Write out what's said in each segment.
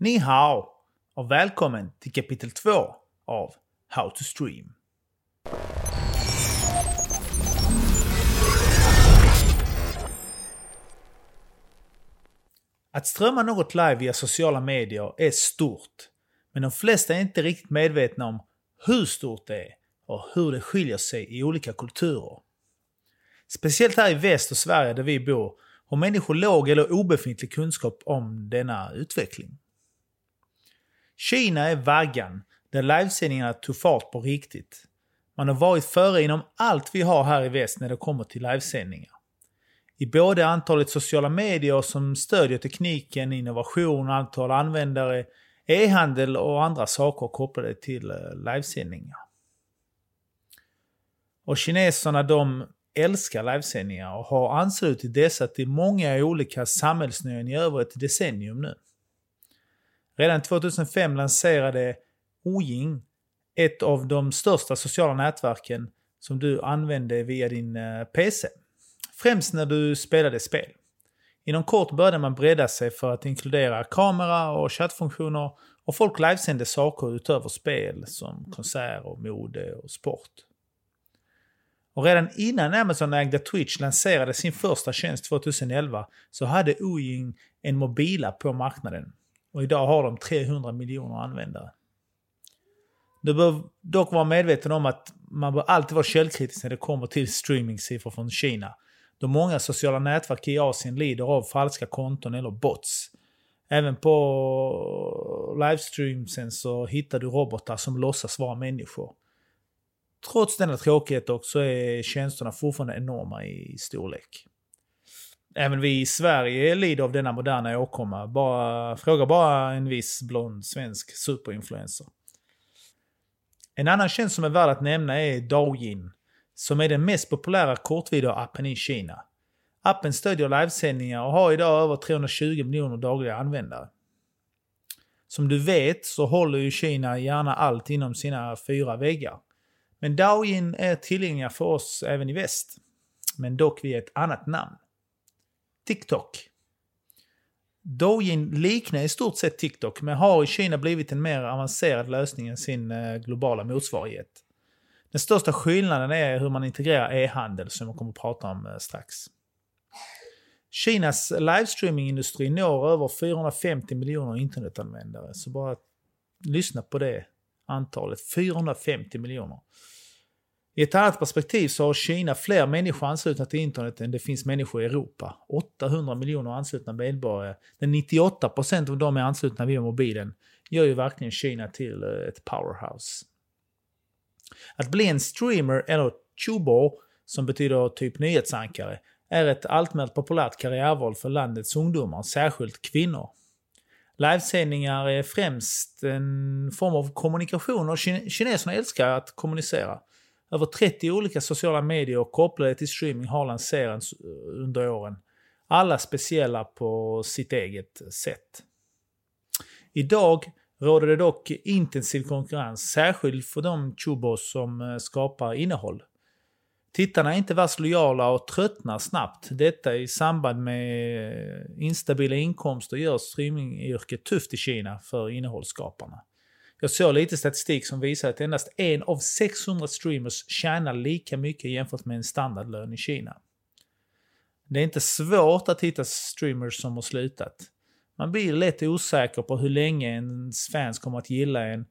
Ni hao och välkommen till kapitel 2 av How to Stream. Att strömma något live via sociala medier är stort. Men de flesta är inte riktigt medvetna om hur stort det är och hur det skiljer sig i olika kulturer. Speciellt här i väst och Sverige där vi bor har människor låg eller obefintlig kunskap om denna utveckling. Kina är vaggan där livesändningarna tog fart på riktigt. Man har varit före inom allt vi har här i väst när det kommer till livesändningar. I både antalet sociala medier som stödjer tekniken, innovation, antal användare, e-handel och andra saker kopplade till eh, livesändningar. Och kineserna de älskar livesändningar och har anslutit dessa till många olika samhällsnöjen i över ett decennium nu. Redan 2005 lanserade Ojing ett av de största sociala nätverken som du använde via din eh, PC. Främst när du spelade spel. Inom kort började man bredda sig för att inkludera kamera och chattfunktioner och folk livesände saker utöver spel som konserter, mode och sport. Och redan innan Amazon ägde Twitch lanserade sin första tjänst 2011 så hade Ujing en mobilapp på marknaden. Och idag har de 300 miljoner användare. Du bör dock vara medveten om att man bör alltid vara källkritisk när det kommer till streamingsiffror från Kina. Då många sociala nätverk i Asien lider av falska konton eller bots. Även på livestreamsen så hittar du robotar som låtsas vara människor. Trots denna tråkighet dock så är tjänsterna fortfarande enorma i storlek. Även vi i Sverige lider av denna moderna åkomma. Bara, fråga bara en viss blond svensk superinfluencer. En annan tjänst som är värd att nämna är Douyin, som är den mest populära kortvideoappen i Kina. Appen stödjer livesändningar och har idag över 320 miljoner dagliga användare. Som du vet så håller ju Kina gärna allt inom sina fyra väggar. Men Douyin är tillgängliga för oss även i väst. Men dock via ett annat namn. TikTok. Douyin liknar i stort sett TikTok, men har i Kina blivit en mer avancerad lösning än sin eh, globala motsvarighet. Den största skillnaden är hur man integrerar e-handel, som jag kommer att prata om eh, strax. Kinas livestreamingindustri når över 450 miljoner internetanvändare, så bara lyssna på det antalet. 450 miljoner. I ett annat perspektiv så har Kina fler människor anslutna till internet än det finns människor i Europa. 800 miljoner anslutna medborgare. Där 98% av dem är anslutna via mobilen gör ju verkligen Kina till eh, ett powerhouse. Att bli en streamer, eller chubo, som betyder typ nyhetsankare, är ett alltmer populärt karriärval för landets ungdomar, särskilt kvinnor. Livesändningar är främst en form av kommunikation och kineserna älskar att kommunicera. Över 30 olika sociala medier kopplade till streaming har lanserats eh, under åren. Alla speciella på sitt eget sätt. Idag råder det dock intensiv konkurrens, särskilt för de chubos som eh, skapar innehåll. Tittarna är inte värst lojala och tröttnar snabbt. Detta i samband med eh, instabila inkomster gör streamingyrket tufft i Kina för innehållsskaparna. Jag såg lite statistik som visar att endast en av 600 streamers tjänar lika mycket jämfört med en standardlön i Kina. Det är inte svårt att hitta streamers som har slutat. Man blir lätt osäker på hur länge ens fans kommer att gilla en.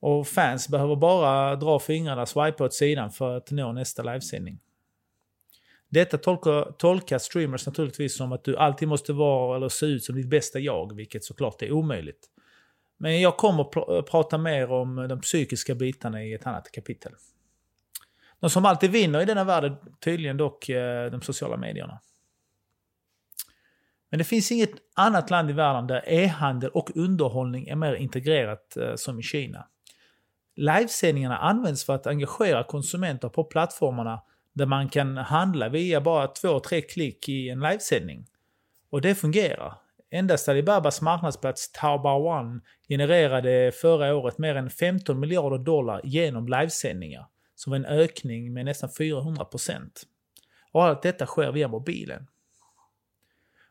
Och fans behöver bara dra fingrarna och swipa åt sidan för att nå nästa livesändning. Detta tolkar, tolkar streamers naturligtvis som att du alltid måste vara eller se ut som ditt bästa jag, vilket såklart är omöjligt. Men jag kommer pr prata mer om de psykiska bitarna i ett annat kapitel. De som alltid vinner i denna värld är tydligen dock eh, de sociala medierna. Men det finns inget annat land i världen där e-handel och underhållning är mer integrerat eh, som i Kina. Livesändningarna används för att engagera konsumenter på plattformarna där man kan handla via bara två, tre klick i en livesändning. Och det fungerar. Endast Alibabas marknadsplats Taobao genererade förra året mer än 15 miljarder dollar genom livesändningar, som var en ökning med nästan 400 Och allt detta sker via mobilen.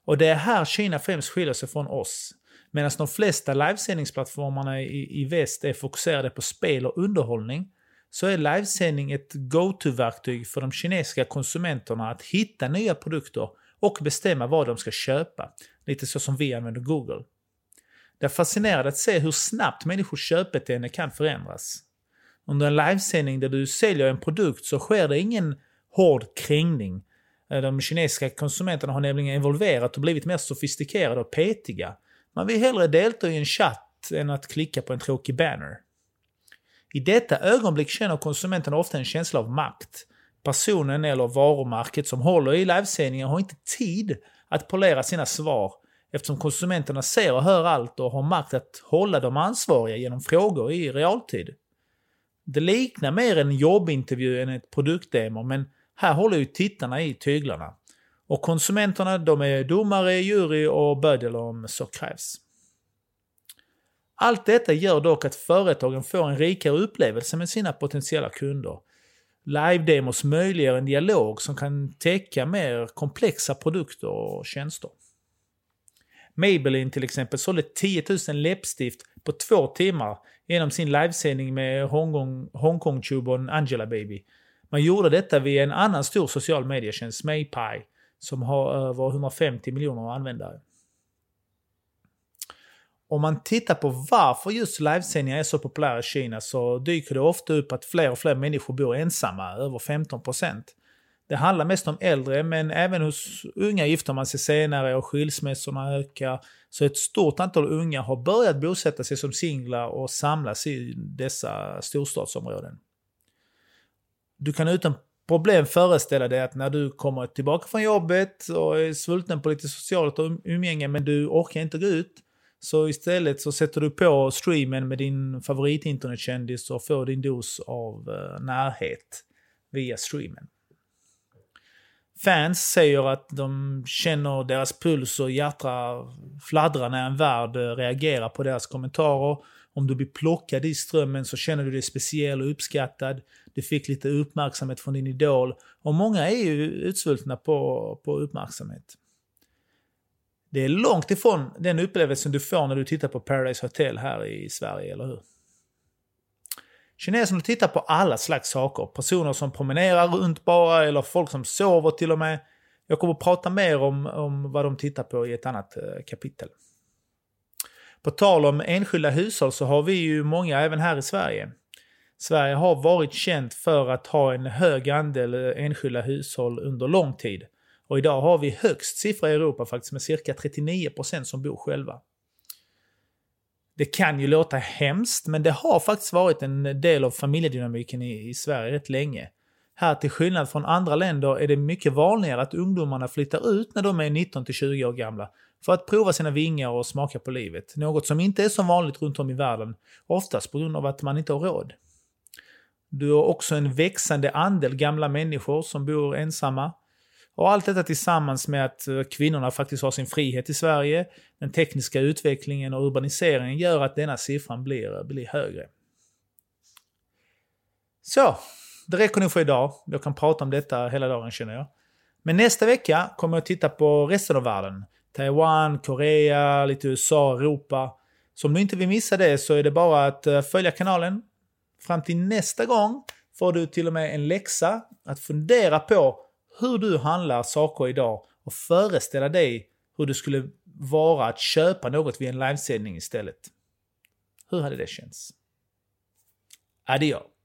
Och det är här Kina främst skiljer sig från oss. Medan de flesta livesändningsplattformarna i, i väst är fokuserade på spel och underhållning så är livesändning ett go-to-verktyg för de kinesiska konsumenterna att hitta nya produkter och bestämma vad de ska köpa. Lite så som vi använder Google. Det är fascinerande att se hur snabbt människors köpbeteende kan förändras. Under en livesändning där du säljer en produkt så sker det ingen hård krängning. De kinesiska konsumenterna har nämligen involverat och blivit mer sofistikerade och petiga. Man vill hellre delta i en chatt än att klicka på en tråkig banner. I detta ögonblick känner konsumenten ofta en känsla av makt. Personen eller varumärket som håller i livesändningen har inte tid att polera sina svar eftersom konsumenterna ser och hör allt och har makt att hålla de ansvariga genom frågor i realtid. Det liknar mer en jobbintervju än ett produktdemo men här håller ju tittarna i tyglarna. Och konsumenterna de är domare, jury och bödel om så krävs. Allt detta gör dock att företagen får en rikare upplevelse med sina potentiella kunder. Live-demos möjliggör en dialog som kan täcka mer komplexa produkter och tjänster. Maybelline till exempel sålde 10 000 läppstift på två timmar genom sin livesändning med Hongkong-tubon Angela Baby. Man gjorde detta via en annan stor social medietjänst, Maypie, som har över 150 miljoner användare. Om man tittar på varför just livesändningar är så populära i Kina så dyker det ofta upp att fler och fler människor bor ensamma, över 15%. Det handlar mest om äldre, men även hos unga gifter man sig senare och skilsmässorna ökar. Så ett stort antal unga har börjat bosätta sig som singlar och samlas i dessa storstadsområden. Du kan utan problem föreställa dig att när du kommer tillbaka från jobbet och är svulten på lite socialt umgänge men du orkar inte gå ut. Så istället så sätter du på streamen med din favoritinternetkändis och får din dos av eh, närhet via streamen. Fans säger att de känner deras puls och hjärta fladdra när en värld eh, reagerar på deras kommentarer. Om du blir plockad i strömmen så känner du dig speciell och uppskattad. Du fick lite uppmärksamhet från din idol. Och många är ju utsvultna på, på uppmärksamhet. Det är långt ifrån den upplevelsen du får när du tittar på Paradise Hotel här i Sverige, eller hur? Kineserna tittar på alla slags saker. Personer som promenerar runt bara, eller folk som sover till och med. Jag kommer att prata mer om, om vad de tittar på i ett annat eh, kapitel. På tal om enskilda hushåll så har vi ju många även här i Sverige. Sverige har varit känt för att ha en hög andel eh, enskilda hushåll under lång tid. Och idag har vi högst siffra i Europa faktiskt med cirka 39% som bor själva. Det kan ju låta hemskt, men det har faktiskt varit en del av familjedynamiken i, i Sverige rätt länge. Här till skillnad från andra länder är det mycket vanligare att ungdomarna flyttar ut när de är 19 20 år gamla för att prova sina vingar och smaka på livet. Något som inte är så vanligt runt om i världen, oftast på grund av att man inte har råd. Du har också en växande andel gamla människor som bor ensamma. Och allt detta tillsammans med att eh, kvinnorna faktiskt har sin frihet i Sverige, den tekniska utvecklingen och urbaniseringen gör att denna siffran blir, eh, blir högre. Så, det räcker nog för idag. Jag kan prata om detta hela dagen känner jag. Men nästa vecka kommer jag titta på resten av världen. Taiwan, Korea, lite USA, Europa. Så om du inte vill missa det så är det bara att eh, följa kanalen. Fram till nästa gång får du till och med en läxa att fundera på hur du handlar saker idag och föreställa dig hur det skulle vara att köpa något vid en livesändning istället. Hur hade det känts? Adios!